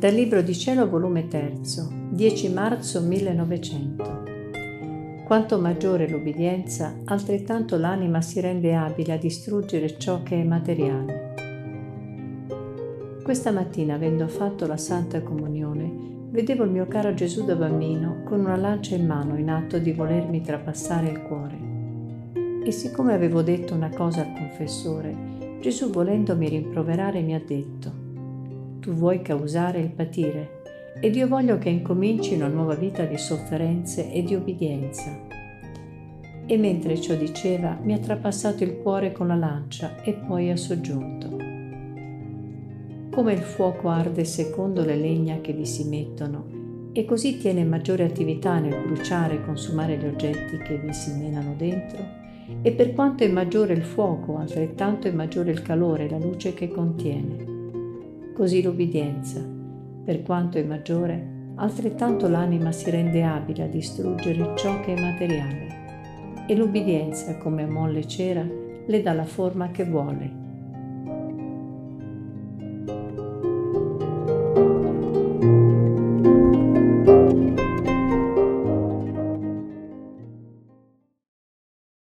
Dal Libro di Cielo, volume 3, 10 marzo 1900. Quanto maggiore l'obbedienza, altrettanto l'anima si rende abile a distruggere ciò che è materiale. Questa mattina, avendo fatto la Santa Comunione, vedevo il mio caro Gesù da bambino con una lancia in mano in atto di volermi trapassare il cuore. E siccome avevo detto una cosa al confessore, Gesù volendomi rimproverare mi ha detto, tu vuoi causare il patire ed io voglio che incominci una nuova vita di sofferenze e di obbedienza. E mentre ciò diceva mi ha trapassato il cuore con la lancia e poi ha soggiunto. Come il fuoco arde secondo le legna che vi si mettono e così tiene maggiore attività nel bruciare e consumare gli oggetti che vi si menano dentro, e per quanto è maggiore il fuoco, altrettanto è maggiore il calore e la luce che contiene. Così l'obbedienza, per quanto è maggiore, altrettanto l'anima si rende abile a distruggere ciò che è materiale. E l'obbedienza, come molle cera, le dà la forma che vuole